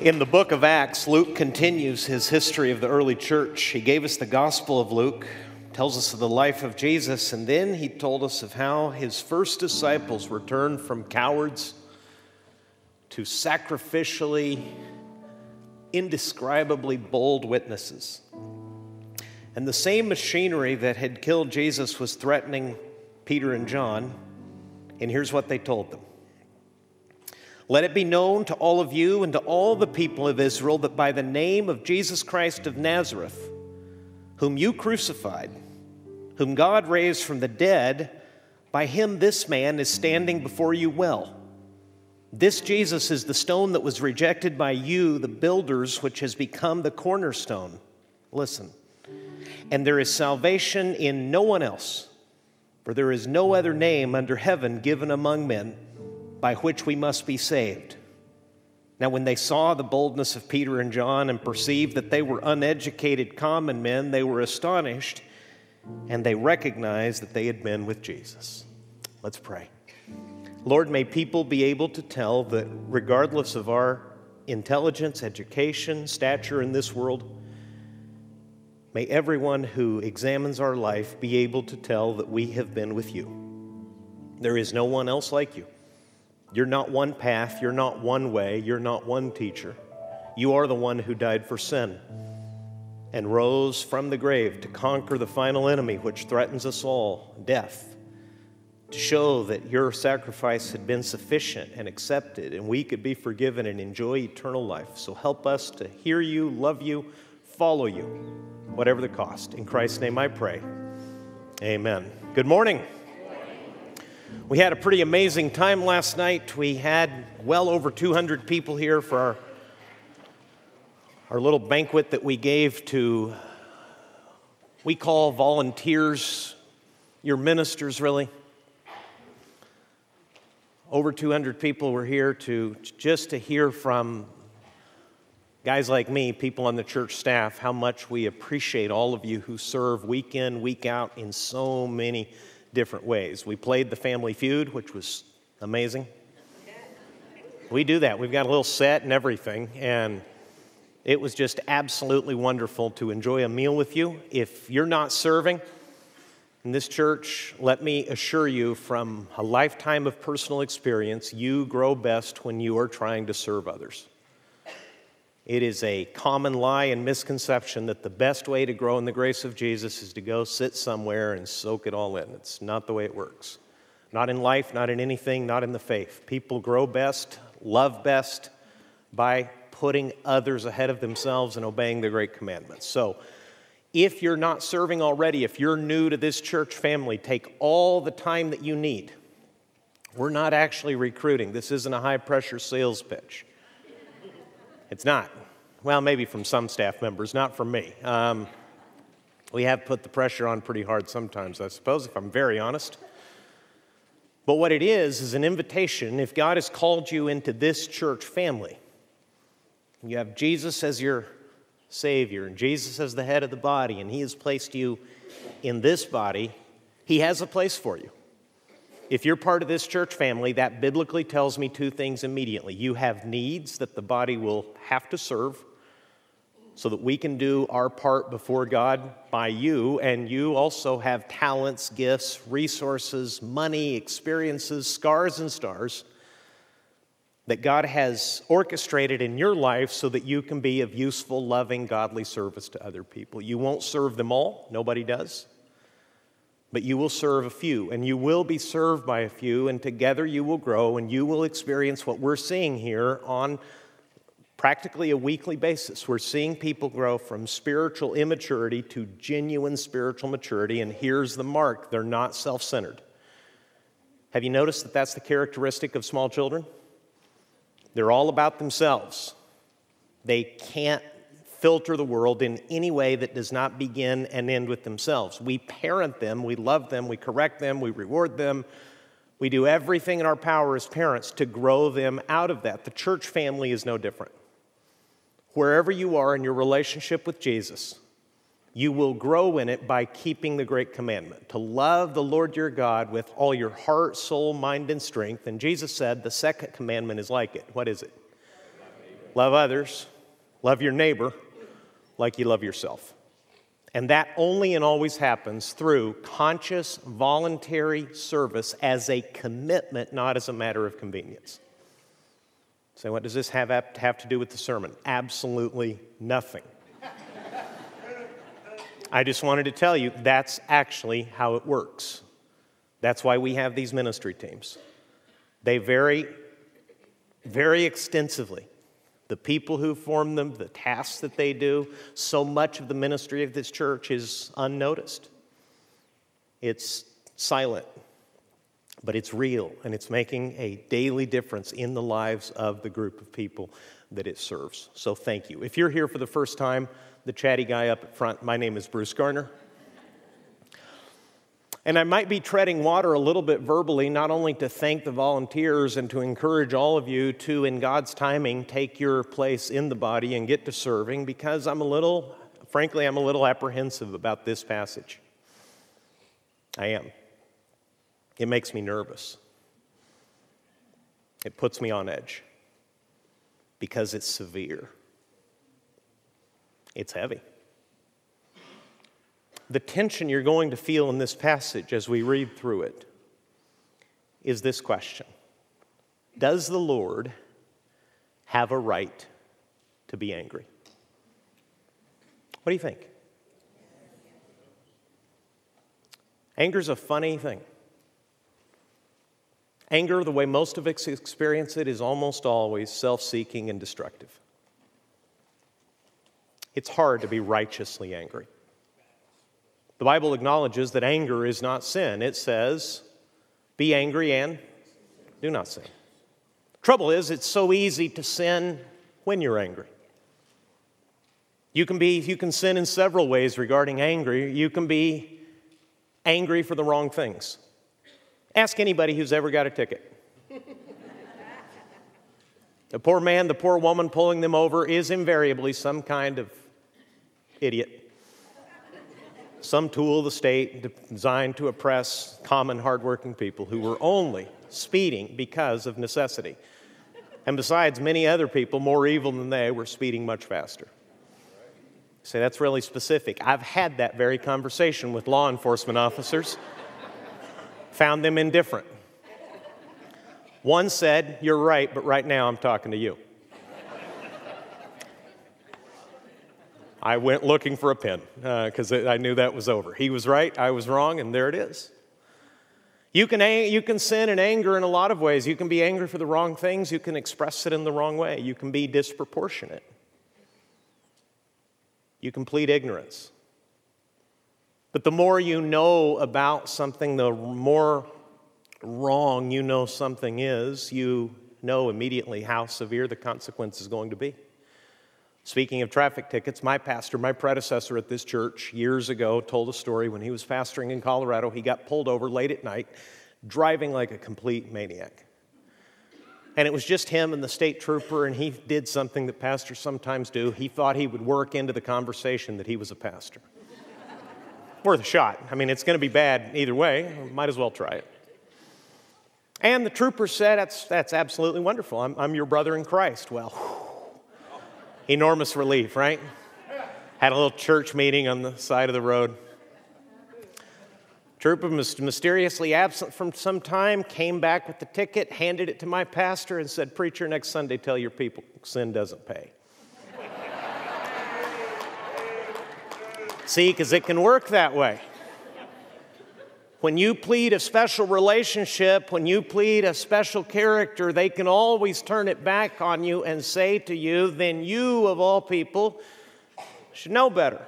In the book of Acts, Luke continues his history of the early church. He gave us the Gospel of Luke, tells us of the life of Jesus, and then he told us of how his first disciples were turned from cowards to sacrificially, indescribably bold witnesses. And the same machinery that had killed Jesus was threatening Peter and John, and here's what they told them Let it be known to all of you and to all the people of Israel that by the name of Jesus Christ of Nazareth, whom you crucified, whom God raised from the dead, by him this man is standing before you well. This Jesus is the stone that was rejected by you, the builders, which has become the cornerstone. Listen. And there is salvation in no one else, for there is no other name under heaven given among men by which we must be saved. Now, when they saw the boldness of Peter and John and perceived that they were uneducated common men, they were astonished and they recognized that they had been with Jesus. Let's pray. Lord, may people be able to tell that regardless of our intelligence, education, stature in this world, may everyone who examines our life be able to tell that we have been with you. There is no one else like you. You're not one path, you're not one way, you're not one teacher. You are the one who died for sin and rose from the grave to conquer the final enemy which threatens us all death to show that your sacrifice had been sufficient and accepted, and we could be forgiven and enjoy eternal life. So help us to hear you, love you, follow you, whatever the cost. In Christ's name I pray. Amen. Good morning. We had a pretty amazing time last night. We had well over 200 people here for our, our little banquet that we gave to, we call volunteers, your ministers, really over 200 people were here to just to hear from guys like me, people on the church staff, how much we appreciate all of you who serve week in, week out in so many different ways. We played the Family Feud, which was amazing. We do that. We've got a little set and everything, and it was just absolutely wonderful to enjoy a meal with you. If you're not serving, in this church, let me assure you from a lifetime of personal experience, you grow best when you are trying to serve others. It is a common lie and misconception that the best way to grow in the grace of Jesus is to go sit somewhere and soak it all in. It's not the way it works. Not in life, not in anything, not in the faith. People grow best, love best by putting others ahead of themselves and obeying the great commandments. So, if you're not serving already, if you're new to this church family, take all the time that you need. We're not actually recruiting. This isn't a high pressure sales pitch. It's not. Well, maybe from some staff members, not from me. Um, we have put the pressure on pretty hard sometimes, I suppose, if I'm very honest. But what it is, is an invitation. If God has called you into this church family, you have Jesus as your Savior, and Jesus as the head of the body, and He has placed you in this body, He has a place for you. If you're part of this church family, that biblically tells me two things immediately. You have needs that the body will have to serve so that we can do our part before God by you, and you also have talents, gifts, resources, money, experiences, scars, and stars that God has orchestrated in your life so that you can be of useful, loving, godly service to other people. You won't serve them all, nobody does, but you will serve a few, and you will be served by a few, and together you will grow, and you will experience what we're seeing here on practically a weekly basis. We're seeing people grow from spiritual immaturity to genuine spiritual maturity, and here's the mark they're not self centered. Have you noticed that that's the characteristic of small children? They're all about themselves. They can't filter the world in any way that does not begin and end with themselves. We parent them, we love them, we correct them, we reward them. We do everything in our power as parents to grow them out of that. The church family is no different. Wherever you are in your relationship with Jesus, you will grow in it by keeping the great commandment to love the Lord your God with all your heart, soul, mind, and strength. And Jesus said the second commandment is like it. What is it? love others, love your neighbor like you love yourself. And that only and always happens through conscious, voluntary service as a commitment, not as a matter of convenience. So, what does this have, have to do with the sermon? Absolutely nothing. I just wanted to tell you that's actually how it works. That's why we have these ministry teams. They vary very extensively. The people who form them, the tasks that they do, so much of the ministry of this church is unnoticed. It's silent, but it's real, and it's making a daily difference in the lives of the group of people that it serves. So thank you. If you're here for the first time, the chatty guy up front, my name is Bruce Garner. And I might be treading water a little bit verbally, not only to thank the volunteers and to encourage all of you to, in God's timing, take your place in the body and get to serving, because I'm a little, frankly, I'm a little apprehensive about this passage. I am. It makes me nervous. It puts me on edge because it's severe, it's heavy the tension you're going to feel in this passage as we read through it is this question Does the Lord have a right to be angry? What do you think? Anger's a funny thing. Anger, the way most of us experience it, is almost always self seeking and destructive. It's hard to be righteously angry. The Bible acknowledges that anger is not sin. It says, be angry and do not sin. Trouble is, it's so easy to sin when you're angry. You can be, you can sin in several ways regarding anger. You can be angry for the wrong things. Ask anybody who's ever got a ticket. the poor man, the poor woman pulling them over is invariably some kind of idiot some tool of the state designed to oppress common, hardworking people who were only speeding because of necessity. And besides, many other people, more evil than they, were speeding much faster. Say, that's really specific. I've had that very conversation with law enforcement officers, found them indifferent. One said, You're right, but right now I'm talking to you. I went looking for a pen because uh, I knew that was over. He was right, I was wrong, and there it is. You can, you can sin in anger in a lot of ways. You can be angry for the wrong things, you can express it in the wrong way, you can be disproportionate, you can plead ignorance. But the more you know about something, the more wrong you know something is, you know immediately how severe the consequence is going to be. Speaking of traffic tickets, my pastor, my predecessor at this church years ago, told a story when he was pastoring in Colorado. He got pulled over late at night, driving like a complete maniac. And it was just him and the state trooper, and he did something that pastors sometimes do. He thought he would work into the conversation that he was a pastor. Worth a shot. I mean, it's going to be bad either way. Might as well try it. And the trooper said, That's, that's absolutely wonderful. I'm, I'm your brother in Christ. Well, Enormous relief, right? Had a little church meeting on the side of the road. Trooper was mysteriously absent from some time, came back with the ticket, handed it to my pastor, and said, Preacher, next Sunday tell your people sin doesn't pay. See, because it can work that way. When you plead a special relationship, when you plead a special character, they can always turn it back on you and say to you, then you, of all people, should know better.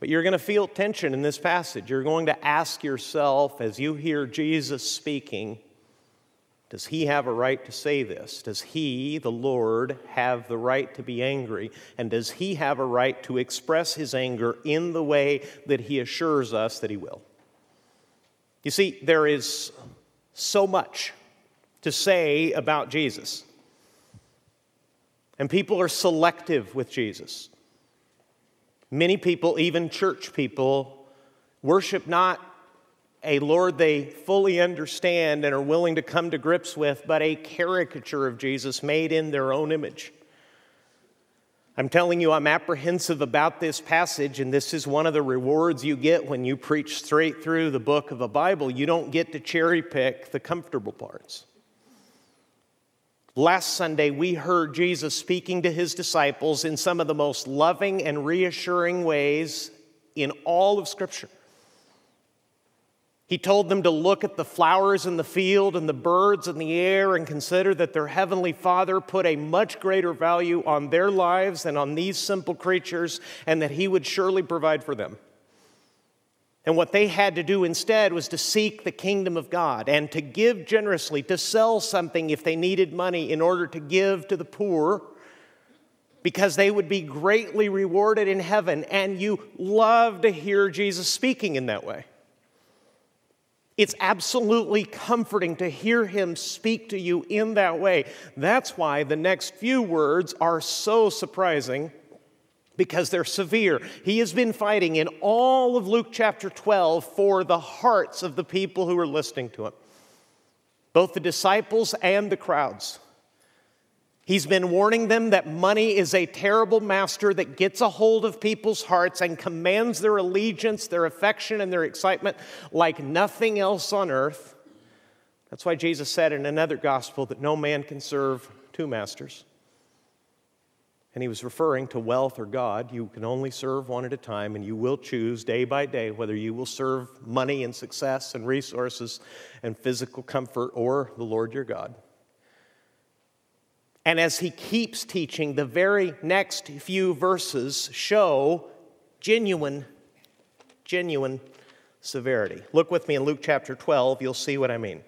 But you're going to feel tension in this passage. You're going to ask yourself as you hear Jesus speaking, does he have a right to say this? Does he, the Lord, have the right to be angry? And does he have a right to express his anger in the way that he assures us that he will? You see, there is so much to say about Jesus. And people are selective with Jesus. Many people, even church people, worship not a Lord they fully understand and are willing to come to grips with, but a caricature of Jesus made in their own image. I'm telling you, I'm apprehensive about this passage, and this is one of the rewards you get when you preach straight through the book of the Bible. You don't get to cherry pick the comfortable parts. Last Sunday, we heard Jesus speaking to his disciples in some of the most loving and reassuring ways in all of Scripture. He told them to look at the flowers in the field and the birds in the air and consider that their heavenly Father put a much greater value on their lives than on these simple creatures, and that He would surely provide for them. And what they had to do instead was to seek the kingdom of God and to give generously, to sell something if they needed money in order to give to the poor, because they would be greatly rewarded in heaven. And you love to hear Jesus speaking in that way. It's absolutely comforting to hear him speak to you in that way. That's why the next few words are so surprising because they're severe. He has been fighting in all of Luke chapter 12 for the hearts of the people who are listening to him, both the disciples and the crowds. He's been warning them that money is a terrible master that gets a hold of people's hearts and commands their allegiance, their affection, and their excitement like nothing else on earth. That's why Jesus said in another gospel that no man can serve two masters. And he was referring to wealth or God. You can only serve one at a time, and you will choose day by day whether you will serve money and success and resources and physical comfort or the Lord your God. And as he keeps teaching, the very next few verses show genuine, genuine severity. Look with me in Luke chapter 12, you'll see what I mean.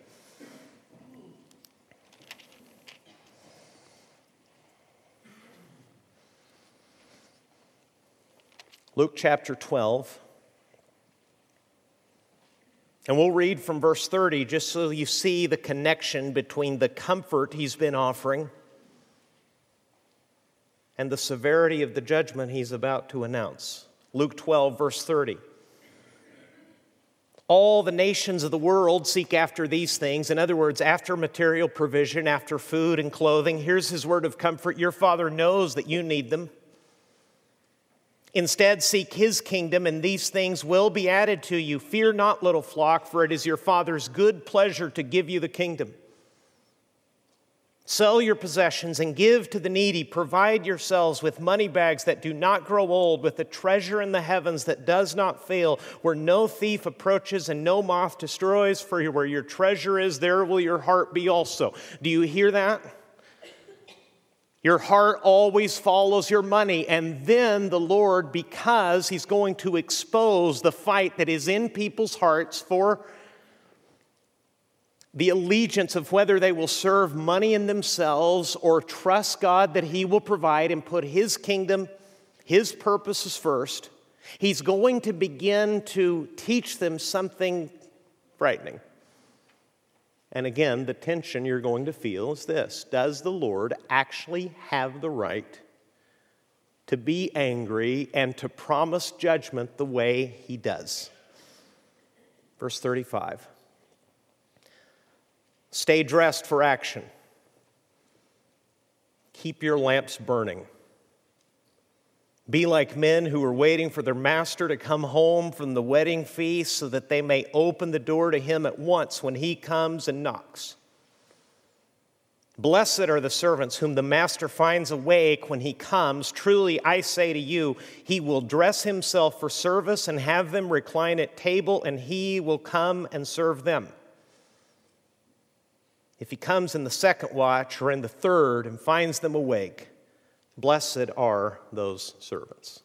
Luke chapter 12. And we'll read from verse 30 just so you see the connection between the comfort he's been offering and the severity of the judgment he's about to announce. Luke 12, verse 30. All the nations of the world seek after these things. In other words, after material provision, after food and clothing. Here's his word of comfort Your Father knows that you need them. Instead, seek his kingdom, and these things will be added to you. Fear not, little flock, for it is your Father's good pleasure to give you the kingdom. Sell your possessions and give to the needy. Provide yourselves with money bags that do not grow old, with a treasure in the heavens that does not fail, where no thief approaches and no moth destroys. For where your treasure is, there will your heart be also. Do you hear that? Your heart always follows your money. And then the Lord, because He's going to expose the fight that is in people's hearts for the allegiance of whether they will serve money in themselves or trust God that He will provide and put His kingdom, His purposes first, He's going to begin to teach them something frightening. And again, the tension you're going to feel is this Does the Lord actually have the right to be angry and to promise judgment the way He does? Verse 35. Stay dressed for action. Keep your lamps burning. Be like men who are waiting for their master to come home from the wedding feast so that they may open the door to him at once when he comes and knocks. Blessed are the servants whom the master finds awake when he comes. Truly, I say to you, he will dress himself for service and have them recline at table, and he will come and serve them. If he comes in the second watch or in the third and finds them awake, blessed are those servants.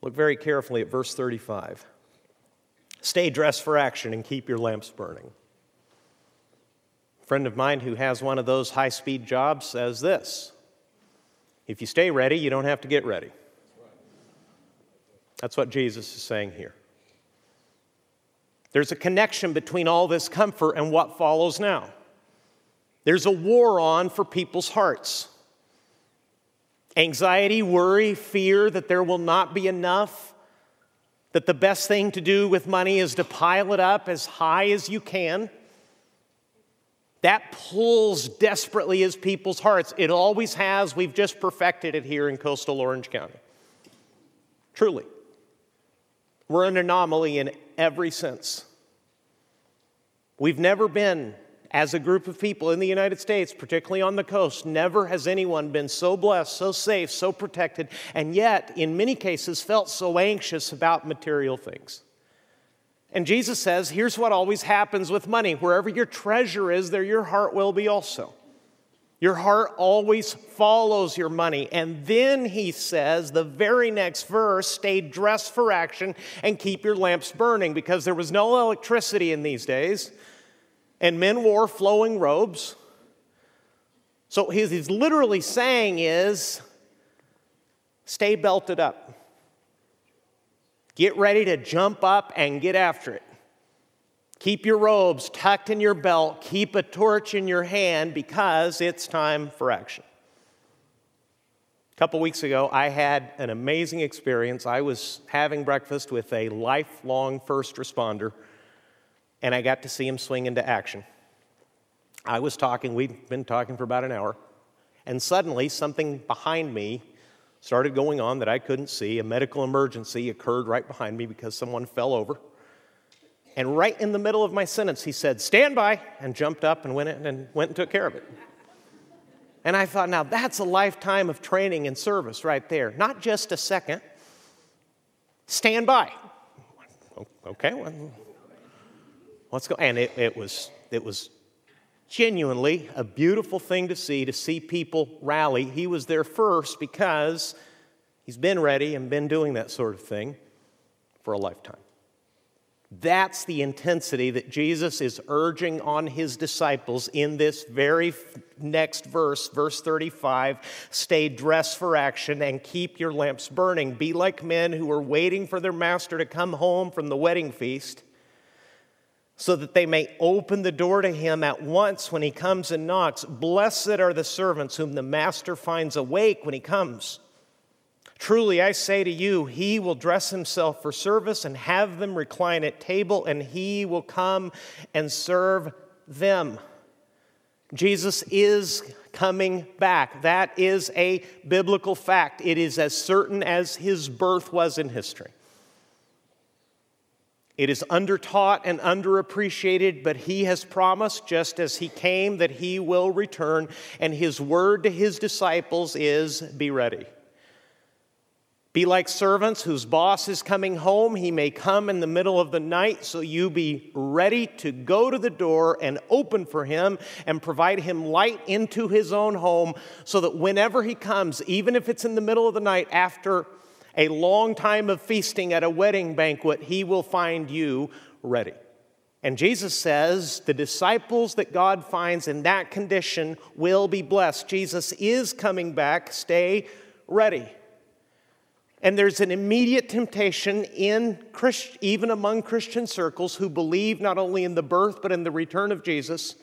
Look very carefully at verse 35. Stay dressed for action and keep your lamps burning. A friend of mine who has one of those high speed jobs says this If you stay ready, you don't have to get ready. That's what Jesus is saying here. There's a connection between all this comfort and what follows now. There's a war on for people's hearts. Anxiety, worry, fear that there will not be enough, that the best thing to do with money is to pile it up as high as you can. That pulls desperately as people's hearts. It always has. We've just perfected it here in coastal Orange County. Truly. We're an anomaly in every sense. We've never been, as a group of people in the United States, particularly on the coast, never has anyone been so blessed, so safe, so protected, and yet, in many cases, felt so anxious about material things. And Jesus says, here's what always happens with money wherever your treasure is, there your heart will be also. Your heart always follows your money. And then he says, the very next verse, stay dressed for action and keep your lamps burning because there was no electricity in these days, and men wore flowing robes. So he's literally saying is, stay belted up. Get ready to jump up and get after it. Keep your robes tucked in your belt. Keep a torch in your hand because it's time for action. A couple weeks ago, I had an amazing experience. I was having breakfast with a lifelong first responder, and I got to see him swing into action. I was talking, we'd been talking for about an hour, and suddenly something behind me started going on that I couldn't see. A medical emergency occurred right behind me because someone fell over. And right in the middle of my sentence, he said, Stand by, and jumped up and went, and, went and took care of it. And I thought, now that's a lifetime of training and service right there. Not just a second. Stand by. Okay, well, let's go. And it, it, was, it was genuinely a beautiful thing to see, to see people rally. He was there first because he's been ready and been doing that sort of thing for a lifetime. That's the intensity that Jesus is urging on his disciples in this very next verse, verse 35. Stay dressed for action and keep your lamps burning. Be like men who are waiting for their master to come home from the wedding feast so that they may open the door to him at once when he comes and knocks. Blessed are the servants whom the master finds awake when he comes. Truly, I say to you, he will dress himself for service and have them recline at table, and he will come and serve them. Jesus is coming back. That is a biblical fact. It is as certain as his birth was in history. It is undertaught and underappreciated, but he has promised, just as he came, that he will return. And his word to his disciples is be ready. Be like servants whose boss is coming home. He may come in the middle of the night, so you be ready to go to the door and open for him and provide him light into his own home so that whenever he comes, even if it's in the middle of the night after a long time of feasting at a wedding banquet, he will find you ready. And Jesus says the disciples that God finds in that condition will be blessed. Jesus is coming back. Stay ready. And there's an immediate temptation in Christ, even among Christian circles who believe not only in the birth but in the return of Jesus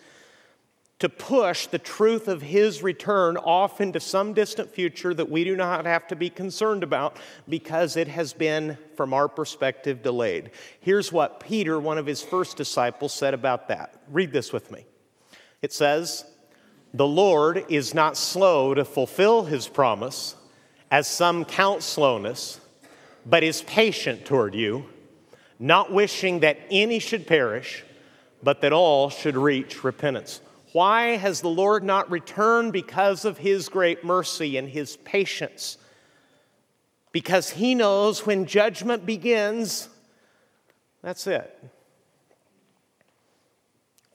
to push the truth of his return off into some distant future that we do not have to be concerned about because it has been, from our perspective, delayed. Here's what Peter, one of his first disciples, said about that. Read this with me. It says, The Lord is not slow to fulfill his promise, as some count slowness, but is patient toward you, not wishing that any should perish, but that all should reach repentance. Why has the Lord not returned? Because of his great mercy and his patience. Because he knows when judgment begins, that's it.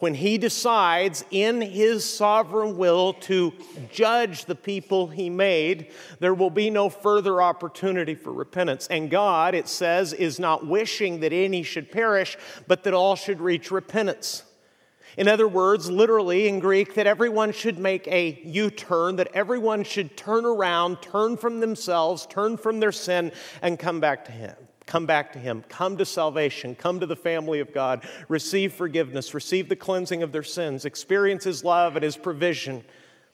When he decides in his sovereign will to judge the people he made, there will be no further opportunity for repentance. And God, it says, is not wishing that any should perish, but that all should reach repentance. In other words, literally in Greek, that everyone should make a U turn, that everyone should turn around, turn from themselves, turn from their sin, and come back to Him. Come back to Him. Come to salvation. Come to the family of God. Receive forgiveness. Receive the cleansing of their sins. Experience His love and His provision.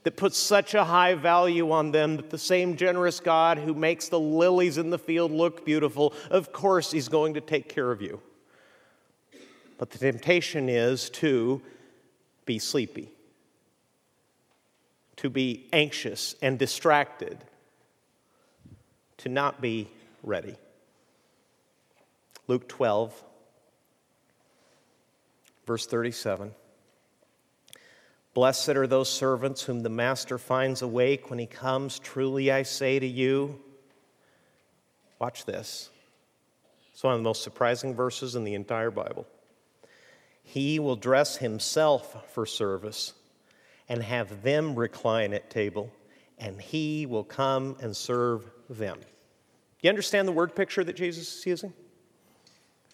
that puts such a high value on them that the same generous God who makes the lilies in the field look beautiful, of course, He's going to take care of you. But the temptation is to be sleepy, to be anxious and distracted, to not be ready. Luke 12, verse 37. Blessed are those servants whom the master finds awake when he comes. Truly I say to you, watch this. It's one of the most surprising verses in the entire Bible. He will dress himself for service and have them recline at table, and he will come and serve them. You understand the word picture that Jesus is using?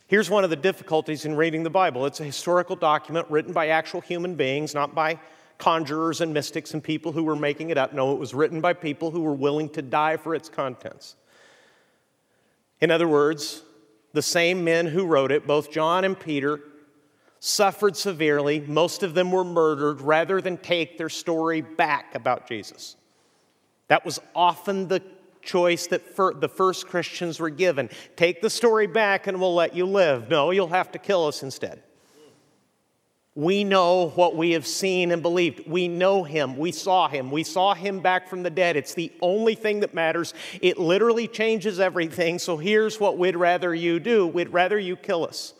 Here's one of the difficulties in reading the Bible it's a historical document written by actual human beings, not by conjurers and mystics and people who were making it up. No, it was written by people who were willing to die for its contents. In other words, the same men who wrote it, both John and Peter, suffered severely. Most of them were murdered rather than take their story back about Jesus. That was often the choice that the first Christians were given. Take the story back and we'll let you live. No, you'll have to kill us instead. We know what we have seen and believed. We know him. We saw him. We saw him back from the dead. It's the only thing that matters. It literally changes everything. So here's what we'd rather you do we'd rather you kill us.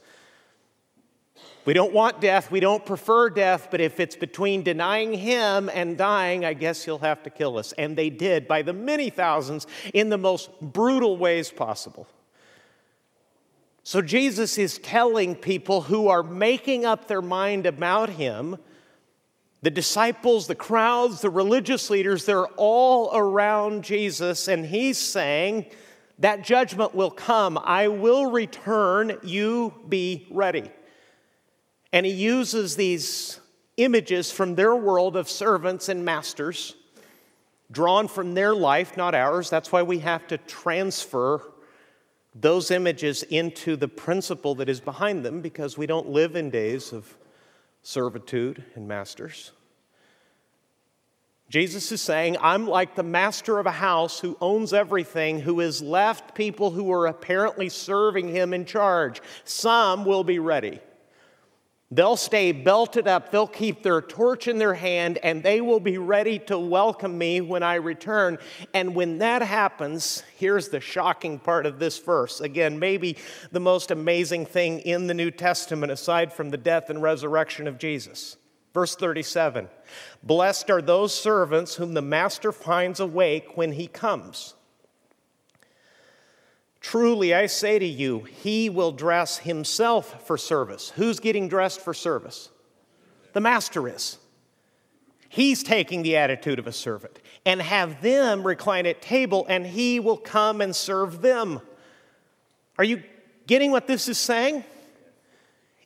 We don't want death, we don't prefer death, but if it's between denying him and dying, I guess he'll have to kill us. And they did by the many thousands in the most brutal ways possible. So Jesus is telling people who are making up their mind about him, the disciples, the crowds, the religious leaders, they're all around Jesus, and he's saying, That judgment will come. I will return. You be ready. And he uses these images from their world of servants and masters, drawn from their life, not ours. That's why we have to transfer those images into the principle that is behind them because we don't live in days of servitude and masters. Jesus is saying, I'm like the master of a house who owns everything, who has left people who are apparently serving him in charge. Some will be ready. They'll stay belted up, they'll keep their torch in their hand, and they will be ready to welcome me when I return. And when that happens, here's the shocking part of this verse. Again, maybe the most amazing thing in the New Testament, aside from the death and resurrection of Jesus. Verse 37 Blessed are those servants whom the master finds awake when he comes. Truly, I say to you, he will dress himself for service. Who's getting dressed for service? The master is. He's taking the attitude of a servant and have them recline at table, and he will come and serve them. Are you getting what this is saying?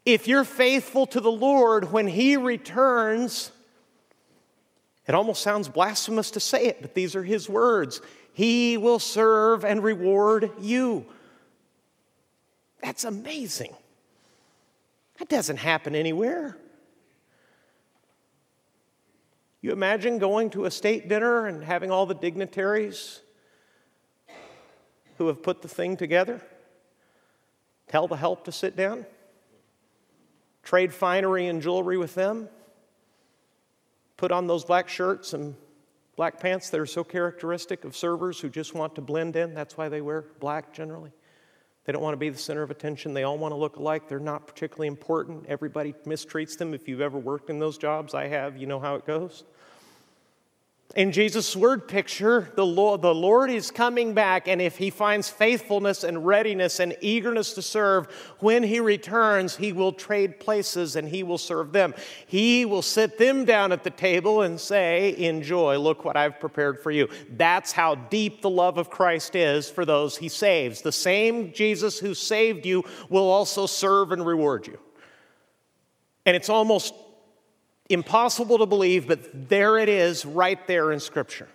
If you're faithful to the Lord when he returns, it almost sounds blasphemous to say it, but these are his words. He will serve and reward you. That's amazing. That doesn't happen anywhere. You imagine going to a state dinner and having all the dignitaries who have put the thing together tell the help to sit down, trade finery and jewelry with them, put on those black shirts and Black pants that are so characteristic of servers who just want to blend in. That's why they wear black generally. They don't want to be the center of attention. They all want to look alike. They're not particularly important. Everybody mistreats them. If you've ever worked in those jobs, I have, you know how it goes. In Jesus' word picture, the Lord, the Lord is coming back, and if he finds faithfulness and readiness and eagerness to serve, when he returns, he will trade places and he will serve them. He will sit them down at the table and say, Enjoy, look what I've prepared for you. That's how deep the love of Christ is for those he saves. The same Jesus who saved you will also serve and reward you. And it's almost Impossible to believe, but there it is right there in Scripture.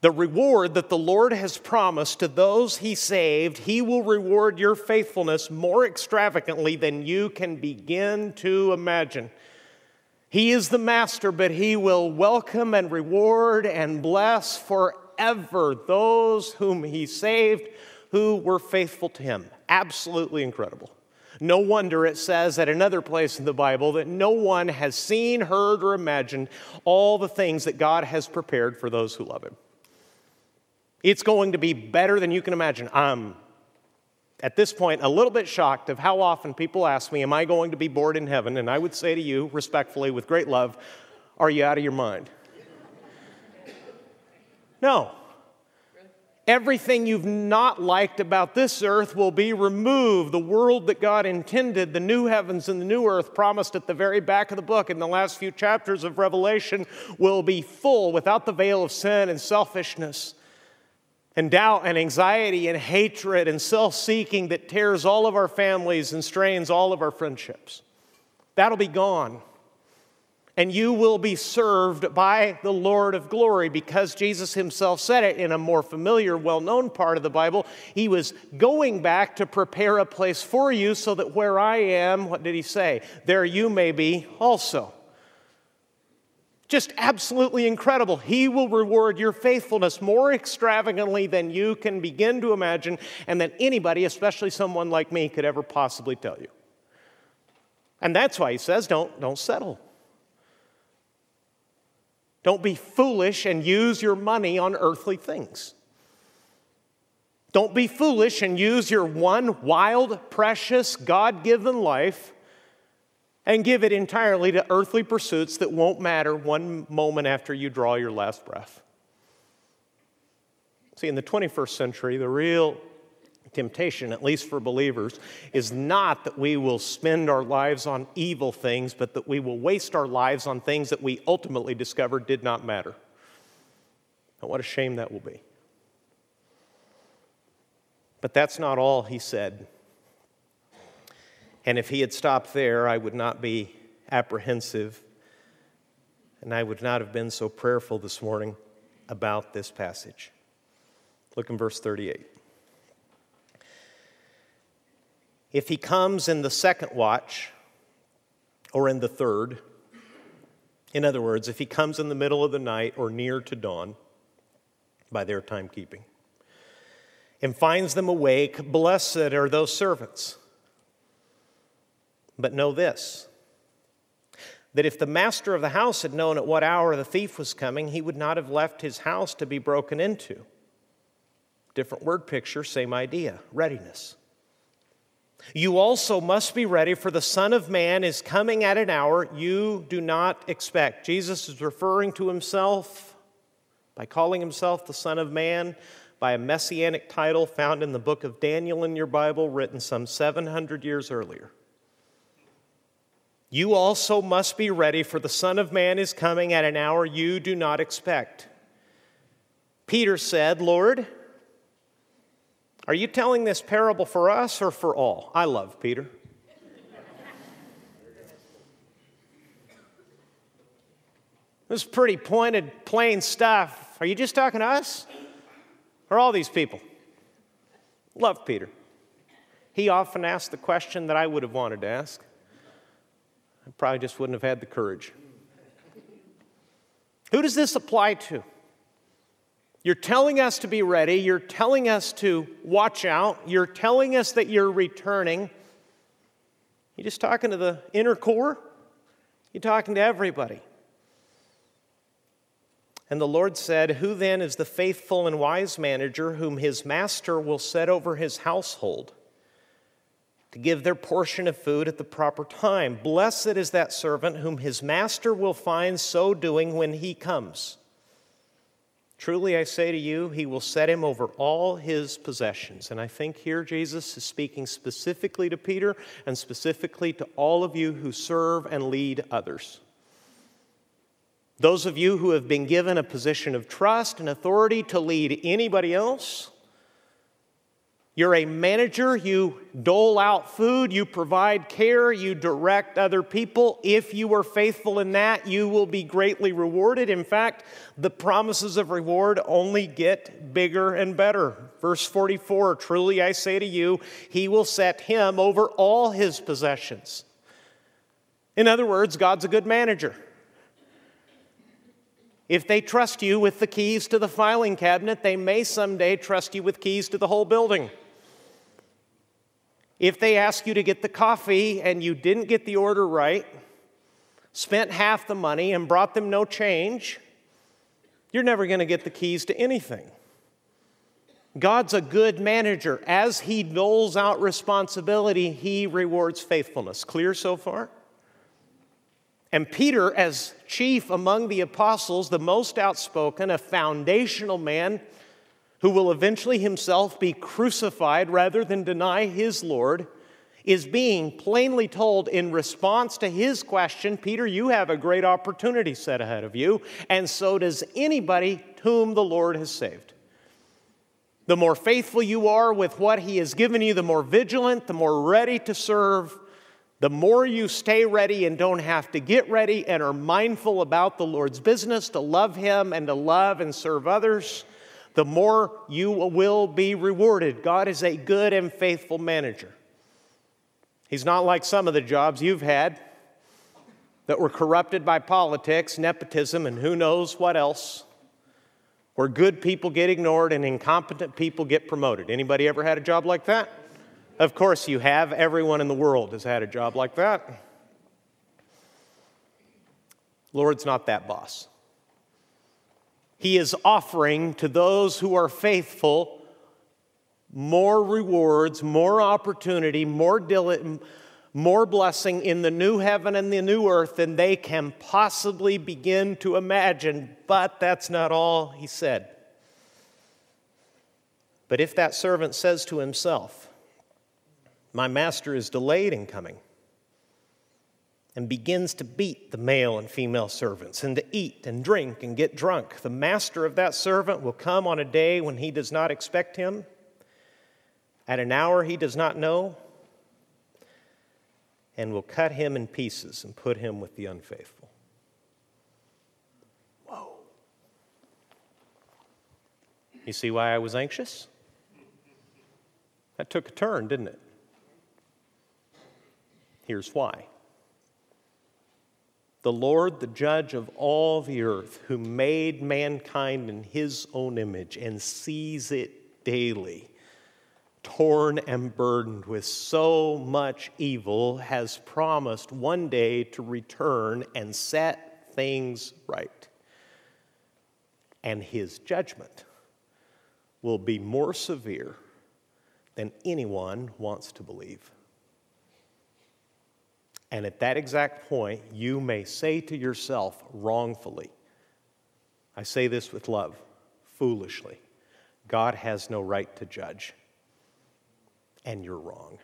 The reward that the Lord has promised to those He saved, He will reward your faithfulness more extravagantly than you can begin to imagine. He is the master, but he will welcome and reward and bless forever those whom he saved who were faithful to him. Absolutely incredible. No wonder it says at another place in the Bible that no one has seen, heard, or imagined all the things that God has prepared for those who love him. It's going to be better than you can imagine. I'm at this point a little bit shocked of how often people ask me, Am I going to be bored in heaven? And I would say to you, respectfully, with great love, Are you out of your mind? No. Everything you've not liked about this earth will be removed. The world that God intended, the new heavens and the new earth promised at the very back of the book in the last few chapters of Revelation, will be full without the veil of sin and selfishness and doubt and anxiety and hatred and self seeking that tears all of our families and strains all of our friendships. That'll be gone. And you will be served by the Lord of glory because Jesus himself said it in a more familiar, well known part of the Bible. He was going back to prepare a place for you so that where I am, what did he say? There you may be also. Just absolutely incredible. He will reward your faithfulness more extravagantly than you can begin to imagine and than anybody, especially someone like me, could ever possibly tell you. And that's why he says, don't, don't settle. Don't be foolish and use your money on earthly things. Don't be foolish and use your one wild, precious, God given life and give it entirely to earthly pursuits that won't matter one moment after you draw your last breath. See, in the 21st century, the real temptation, at least for believers, is not that we will spend our lives on evil things, but that we will waste our lives on things that we ultimately discovered did not matter. And what a shame that will be. But that's not all he said and if he had stopped there, I would not be apprehensive and I would not have been so prayerful this morning about this passage. Look in verse 38. If he comes in the second watch or in the third, in other words, if he comes in the middle of the night or near to dawn by their timekeeping, and finds them awake, blessed are those servants. But know this that if the master of the house had known at what hour the thief was coming, he would not have left his house to be broken into. Different word picture, same idea readiness. You also must be ready, for the Son of Man is coming at an hour you do not expect. Jesus is referring to himself by calling himself the Son of Man by a messianic title found in the book of Daniel in your Bible, written some 700 years earlier. You also must be ready, for the Son of Man is coming at an hour you do not expect. Peter said, Lord, are you telling this parable for us or for all? I love Peter. This is pretty pointed, plain stuff. Are you just talking to us? Or all these people? Love Peter. He often asked the question that I would have wanted to ask. I probably just wouldn't have had the courage. Who does this apply to? You're telling us to be ready. You're telling us to watch out. You're telling us that you're returning. You're just talking to the inner core? You're talking to everybody. And the Lord said, Who then is the faithful and wise manager whom his master will set over his household? to give their portion of food at the proper time. Blessed is that servant whom his master will find so doing when he comes. Truly, I say to you, he will set him over all his possessions. And I think here Jesus is speaking specifically to Peter and specifically to all of you who serve and lead others. Those of you who have been given a position of trust and authority to lead anybody else, you're a manager, you dole out food, you provide care, you direct other people. If you are faithful in that, you will be greatly rewarded. In fact, the promises of reward only get bigger and better. Verse 44 Truly I say to you, he will set him over all his possessions. In other words, God's a good manager. If they trust you with the keys to the filing cabinet, they may someday trust you with keys to the whole building. If they ask you to get the coffee and you didn't get the order right, spent half the money and brought them no change, you're never going to get the keys to anything. God's a good manager. As He doles out responsibility, He rewards faithfulness. Clear so far? And Peter, as chief among the apostles, the most outspoken, a foundational man who will eventually himself be crucified rather than deny his Lord, is being plainly told in response to his question Peter, you have a great opportunity set ahead of you, and so does anybody whom the Lord has saved. The more faithful you are with what he has given you, the more vigilant, the more ready to serve, the more you stay ready and don't have to get ready and are mindful about the Lord's business to love him and to love and serve others, the more you will be rewarded. God is a good and faithful manager. He's not like some of the jobs you've had that were corrupted by politics, nepotism, and who knows what else, where good people get ignored and incompetent people get promoted. Anybody ever had a job like that? Of course you have. Everyone in the world has had a job like that. Lord's not that boss. He is offering to those who are faithful more rewards, more opportunity, more more blessing in the new heaven and the new earth than they can possibly begin to imagine. But that's not all he said. But if that servant says to himself, My master is delayed in coming, and begins to beat the male and female servants, and to eat and drink and get drunk, the master of that servant will come on a day when he does not expect him at an hour he does not know, and will cut him in pieces and put him with the unfaithful. Whoa. You see why I was anxious? That took a turn, didn't it? Here's why. The Lord, the judge of all the earth, who made mankind in his own image and sees it daily, torn and burdened with so much evil, has promised one day to return and set things right. And his judgment will be more severe than anyone wants to believe. And at that exact point, you may say to yourself wrongfully, I say this with love, foolishly, God has no right to judge and you're wrong.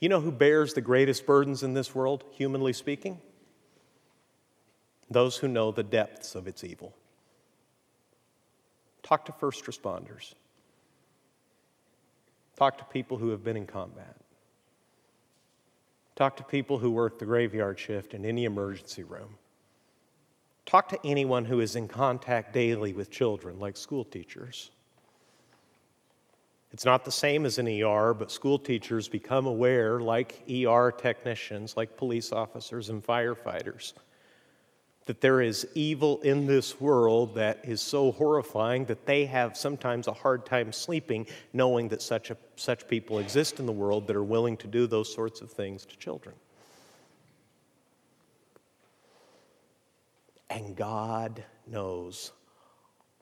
You know who bears the greatest burdens in this world, humanly speaking? Those who know the depths of its evil. Talk to first responders. Talk to people who have been in combat. Talk to people who work the graveyard shift in any emergency room. Talk to anyone who is in contact daily with children, like school teachers. It's not the same as an ER, but school teachers become aware, like ER technicians, like police officers and firefighters, that there is evil in this world that is so horrifying that they have sometimes a hard time sleeping knowing that such, a, such people exist in the world that are willing to do those sorts of things to children. And God knows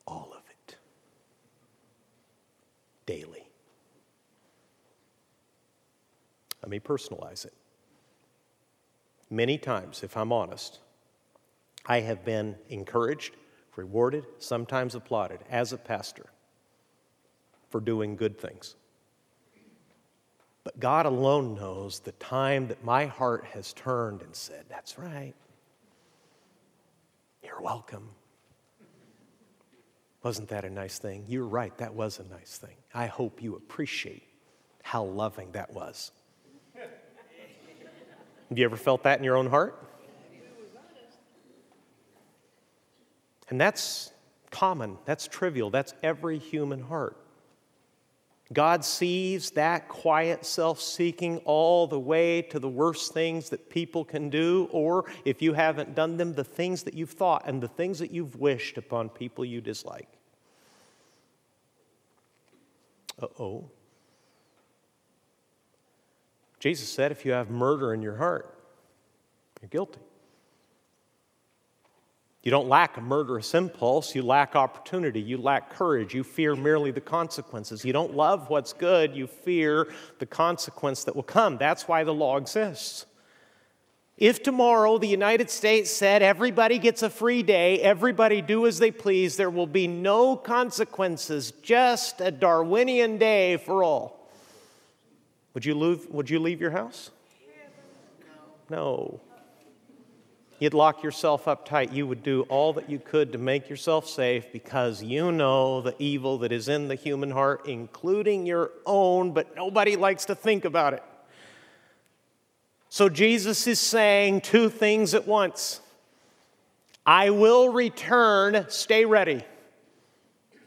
all of it daily. Let me personalize it. Many times, if I'm honest, I have been encouraged, rewarded, sometimes applauded as a pastor for doing good things. But God alone knows the time that my heart has turned and said, That's right. You're welcome. Wasn't that a nice thing? You're right, that was a nice thing. I hope you appreciate how loving that was. Have you ever felt that in your own heart? And that's common, that's trivial, that's every human heart. God sees that quiet self seeking all the way to the worst things that people can do, or if you haven't done them, the things that you've thought and the things that you've wished upon people you dislike. Uh oh. Jesus said if you have murder in your heart, you're guilty. You don't lack a murderous impulse, you lack opportunity, you lack courage, you fear merely the consequences. You don't love what's good, you fear the consequence that will come. That's why the law exists. If tomorrow the United States said everybody gets a free day, everybody do as they please, there will be no consequences, just a Darwinian day for all. Would you leave, would you leave your house? No. You'd lock yourself up tight. You would do all that you could to make yourself safe because you know the evil that is in the human heart, including your own, but nobody likes to think about it. So Jesus is saying two things at once I will return, stay ready.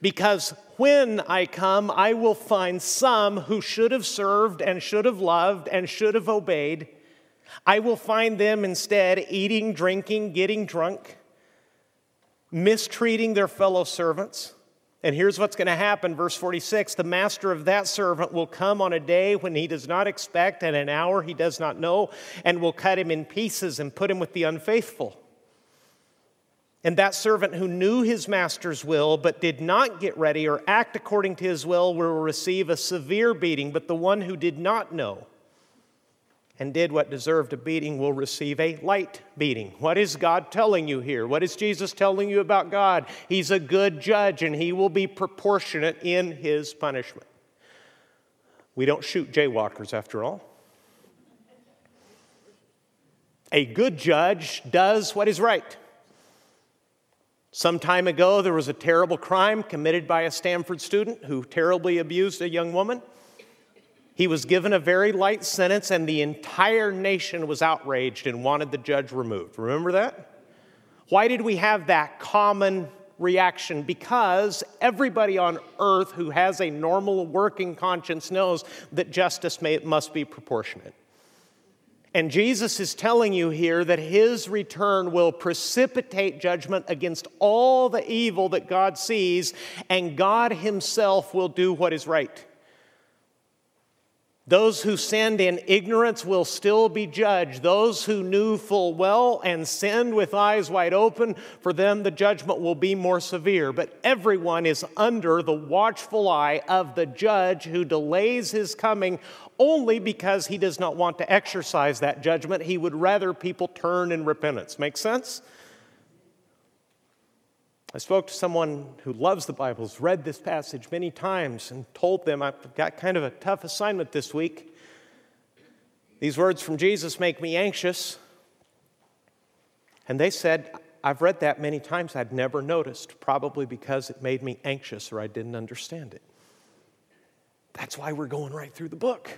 Because when I come, I will find some who should have served and should have loved and should have obeyed I will find them instead eating, drinking, getting drunk, mistreating their fellow servants. And here's what's going to happen, verse 46 the master of that servant will come on a day when he does not expect, and an hour he does not know, and will cut him in pieces and put him with the unfaithful. And that servant who knew his master's will but did not get ready or act according to his will will receive a severe beating, but the one who did not know and did what deserved a beating will receive a light beating. What is God telling you here? What is Jesus telling you about God? He's a good judge and he will be proportionate in his punishment. We don't shoot jaywalkers after all. A good judge does what is right. Some time ago, there was a terrible crime committed by a Stanford student who terribly abused a young woman. He was given a very light sentence, and the entire nation was outraged and wanted the judge removed. Remember that? Why did we have that common reaction? Because everybody on earth who has a normal working conscience knows that justice may, must be proportionate. And Jesus is telling you here that his return will precipitate judgment against all the evil that God sees, and God himself will do what is right. Those who sinned in ignorance will still be judged. Those who knew full well and sinned with eyes wide open, for them the judgment will be more severe. But everyone is under the watchful eye of the judge who delays his coming only because he does not want to exercise that judgment. He would rather people turn in repentance. Make sense? I spoke to someone who loves the Bible, has read this passage many times, and told them I've got kind of a tough assignment this week. These words from Jesus make me anxious. And they said, I've read that many times. I'd never noticed, probably because it made me anxious or I didn't understand it. That's why we're going right through the book.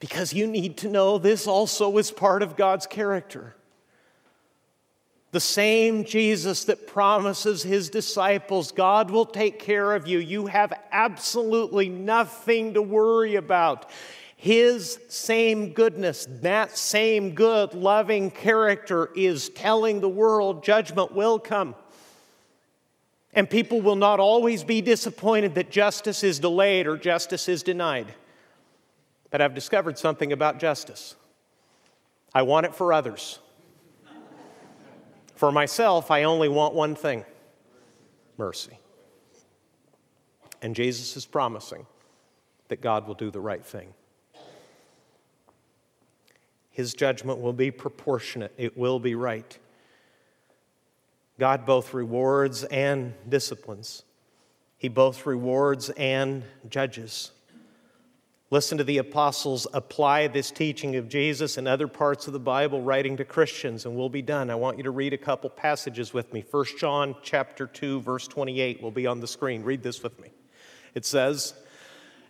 Because you need to know this also is part of God's character. The same Jesus that promises his disciples, God will take care of you. You have absolutely nothing to worry about. His same goodness, that same good, loving character is telling the world judgment will come. And people will not always be disappointed that justice is delayed or justice is denied. But I've discovered something about justice. I want it for others. For myself, I only want one thing mercy. And Jesus is promising that God will do the right thing. His judgment will be proportionate, it will be right. God both rewards and disciplines, He both rewards and judges. Listen to the apostles apply this teaching of Jesus and other parts of the Bible writing to Christians and we'll be done. I want you to read a couple passages with me. 1 John chapter 2 verse 28 will be on the screen. Read this with me. It says,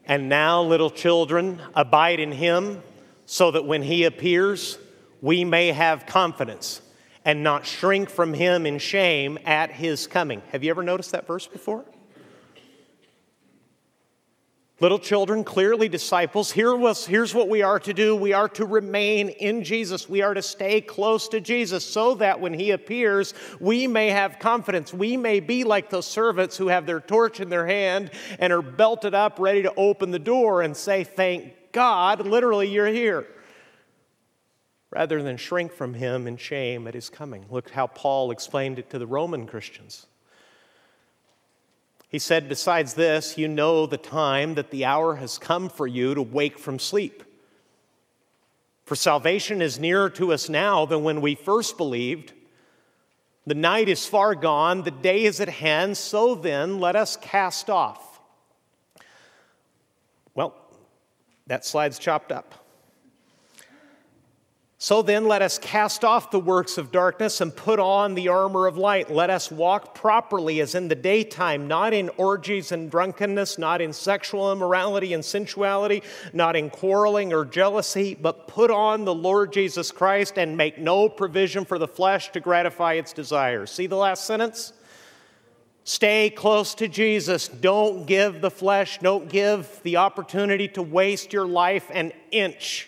"And now little children abide in him so that when he appears we may have confidence and not shrink from him in shame at his coming." Have you ever noticed that verse before? Little children, clearly disciples, here was, here's what we are to do. We are to remain in Jesus. We are to stay close to Jesus so that when he appears, we may have confidence. We may be like those servants who have their torch in their hand and are belted up, ready to open the door and say, Thank God, literally, you're here. Rather than shrink from him in shame at his coming. Look how Paul explained it to the Roman Christians. He said, Besides this, you know the time that the hour has come for you to wake from sleep. For salvation is nearer to us now than when we first believed. The night is far gone, the day is at hand, so then let us cast off. Well, that slide's chopped up. So then, let us cast off the works of darkness and put on the armor of light. Let us walk properly as in the daytime, not in orgies and drunkenness, not in sexual immorality and sensuality, not in quarreling or jealousy, but put on the Lord Jesus Christ and make no provision for the flesh to gratify its desires. See the last sentence? Stay close to Jesus. Don't give the flesh, don't give the opportunity to waste your life an inch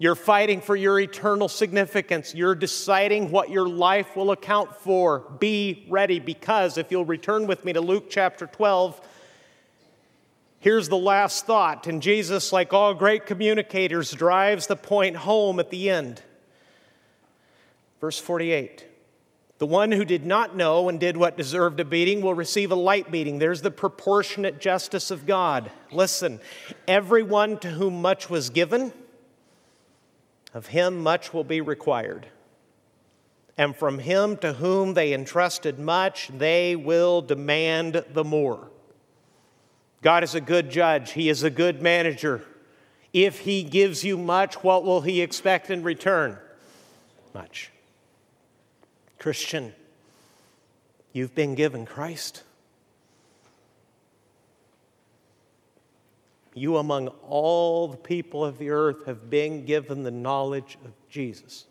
you're fighting for your eternal significance. You're deciding what your life will account for. Be ready because if you'll return with me to Luke chapter 12, here's the last thought. And Jesus, like all great communicators, drives the point home at the end. Verse 48. The one who did not know and did what deserved a beating will receive a light beating. There's the proportionate justice of God. Listen, everyone to whom much was given, of him much will be required. And from him to whom they entrusted much, they will demand the more. God is a good judge, He is a good manager. If He gives you much, what will He expect in return? Much. Christian, you've been given Christ. You among all the people of the earth have been given the knowledge of Jesus.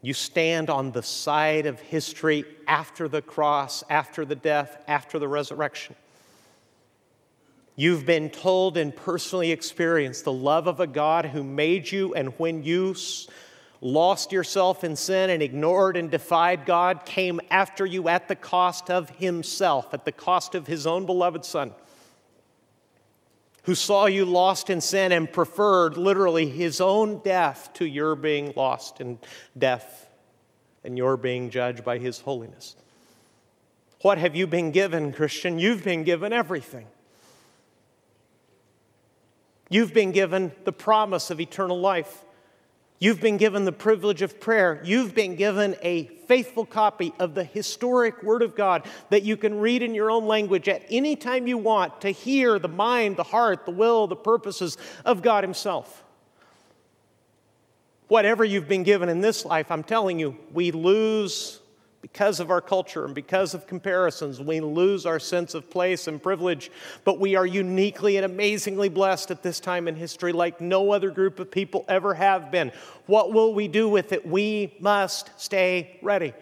You stand on the side of history after the cross, after the death, after the resurrection. You've been told and personally experienced the love of a God who made you, and when you lost yourself in sin and ignored and defied God, came after you at the cost of Himself, at the cost of His own beloved Son who saw you lost in sin and preferred literally his own death to your being lost in death and your being judged by his holiness. What have you been given, Christian? You've been given everything. You've been given the promise of eternal life. You've been given the privilege of prayer. You've been given a faithful copy of the historic Word of God that you can read in your own language at any time you want to hear the mind, the heart, the will, the purposes of God Himself. Whatever you've been given in this life, I'm telling you, we lose because of our culture and because of comparisons, we lose our sense of place and privilege. But we are uniquely and amazingly blessed at this time in history, like no other group of people ever have been. What will we do with it? We must stay ready.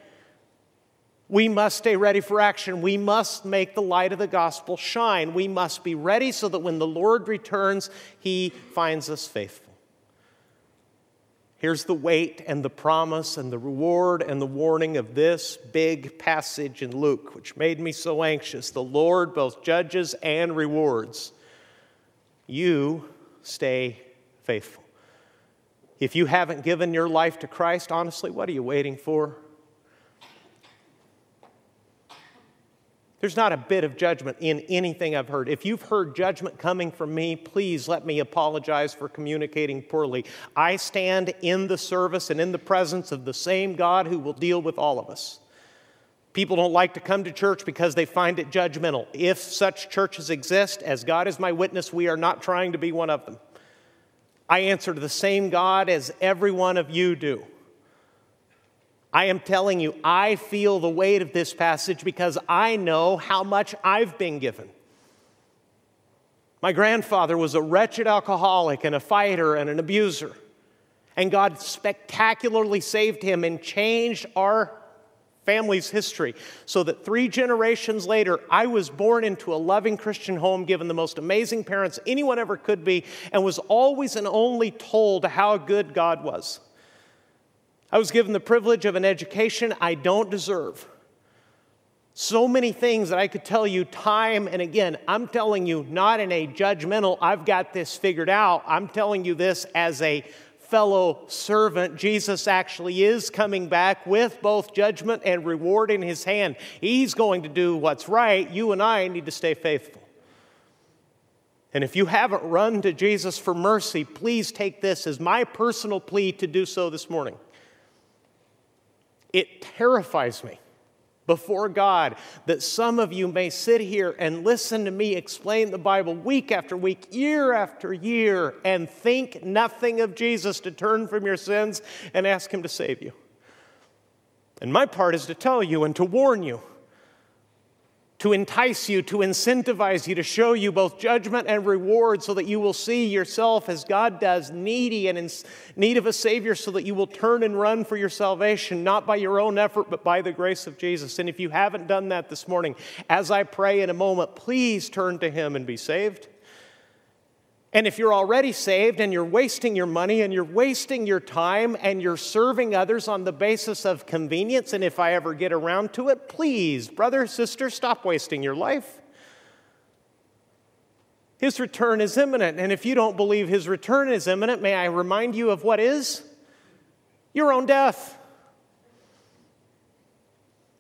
We must stay ready for action. We must make the light of the gospel shine. We must be ready so that when the Lord returns, he finds us faithful. Here's the weight and the promise and the reward and the warning of this big passage in Luke, which made me so anxious. The Lord both judges and rewards. You stay faithful. If you haven't given your life to Christ, honestly, what are you waiting for? There's not a bit of judgment in anything I've heard. If you've heard judgment coming from me, please let me apologize for communicating poorly. I stand in the service and in the presence of the same God who will deal with all of us. People don't like to come to church because they find it judgmental. If such churches exist, as God is my witness, we are not trying to be one of them. I answer to the same God as every one of you do. I am telling you, I feel the weight of this passage because I know how much I've been given. My grandfather was a wretched alcoholic and a fighter and an abuser. And God spectacularly saved him and changed our family's history, so that three generations later, I was born into a loving Christian home, given the most amazing parents anyone ever could be, and was always and only told how good God was. I was given the privilege of an education I don't deserve. So many things that I could tell you time and again. I'm telling you, not in a judgmental, I've got this figured out. I'm telling you this as a fellow servant. Jesus actually is coming back with both judgment and reward in his hand. He's going to do what's right. You and I need to stay faithful. And if you haven't run to Jesus for mercy, please take this as my personal plea to do so this morning. It terrifies me before God that some of you may sit here and listen to me explain the Bible week after week, year after year, and think nothing of Jesus to turn from your sins and ask Him to save you. And my part is to tell you and to warn you to entice you, to incentivize you, to show you both judgment and reward so that you will see yourself as God does, needy and in need of a Savior, so that you will turn and run for your salvation, not by your own effort, but by the grace of Jesus. And if you haven't done that this morning, as I pray in a moment, please turn to Him and be saved. And if you're already saved and you're wasting your money and you're wasting your time and you're serving others on the basis of convenience, and if I ever get around to it, please, brother, sister, stop wasting your life. His return is imminent. And if you don't believe his return is imminent, may I remind you of what is? Your own death.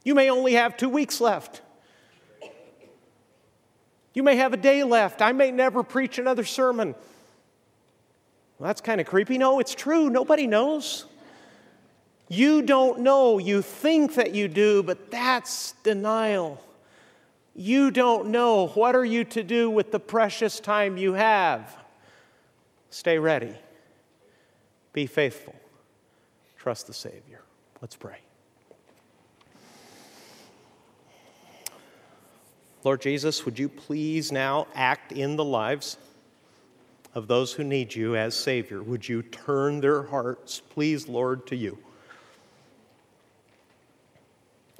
You may only have two weeks left. You may have a day left. I may never preach another sermon. Well, that's kind of creepy. No, it's true. Nobody knows. You don't know. You think that you do, but that's denial. You don't know. What are you to do with the precious time you have? Stay ready. Be faithful. Trust the Savior. Let's pray. Lord Jesus, would you please now act in the lives of those who need you as Savior? Would you turn their hearts, please, Lord, to you?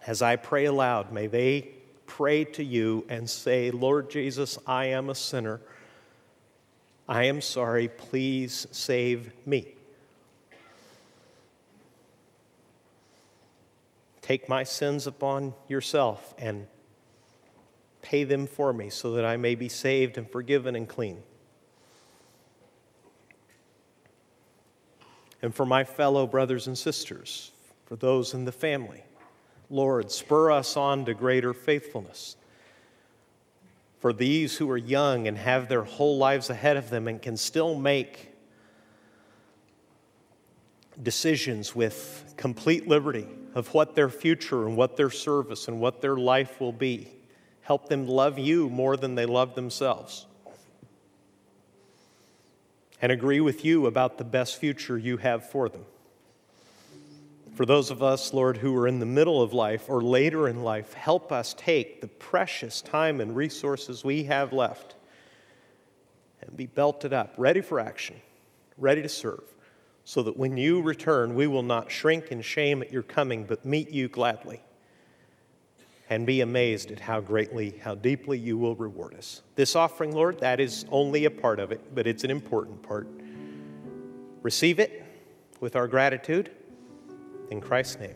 As I pray aloud, may they pray to you and say, Lord Jesus, I am a sinner. I am sorry. Please save me. Take my sins upon yourself and Pay them for me so that I may be saved and forgiven and clean. And for my fellow brothers and sisters, for those in the family, Lord, spur us on to greater faithfulness. For these who are young and have their whole lives ahead of them and can still make decisions with complete liberty of what their future and what their service and what their life will be. Help them love you more than they love themselves. And agree with you about the best future you have for them. For those of us, Lord, who are in the middle of life or later in life, help us take the precious time and resources we have left and be belted up, ready for action, ready to serve, so that when you return, we will not shrink in shame at your coming, but meet you gladly and be amazed at how greatly, how deeply you will reward us. This offering, Lord, that is only a part of it, but it's an important part. Receive it with our gratitude. In Christ's name.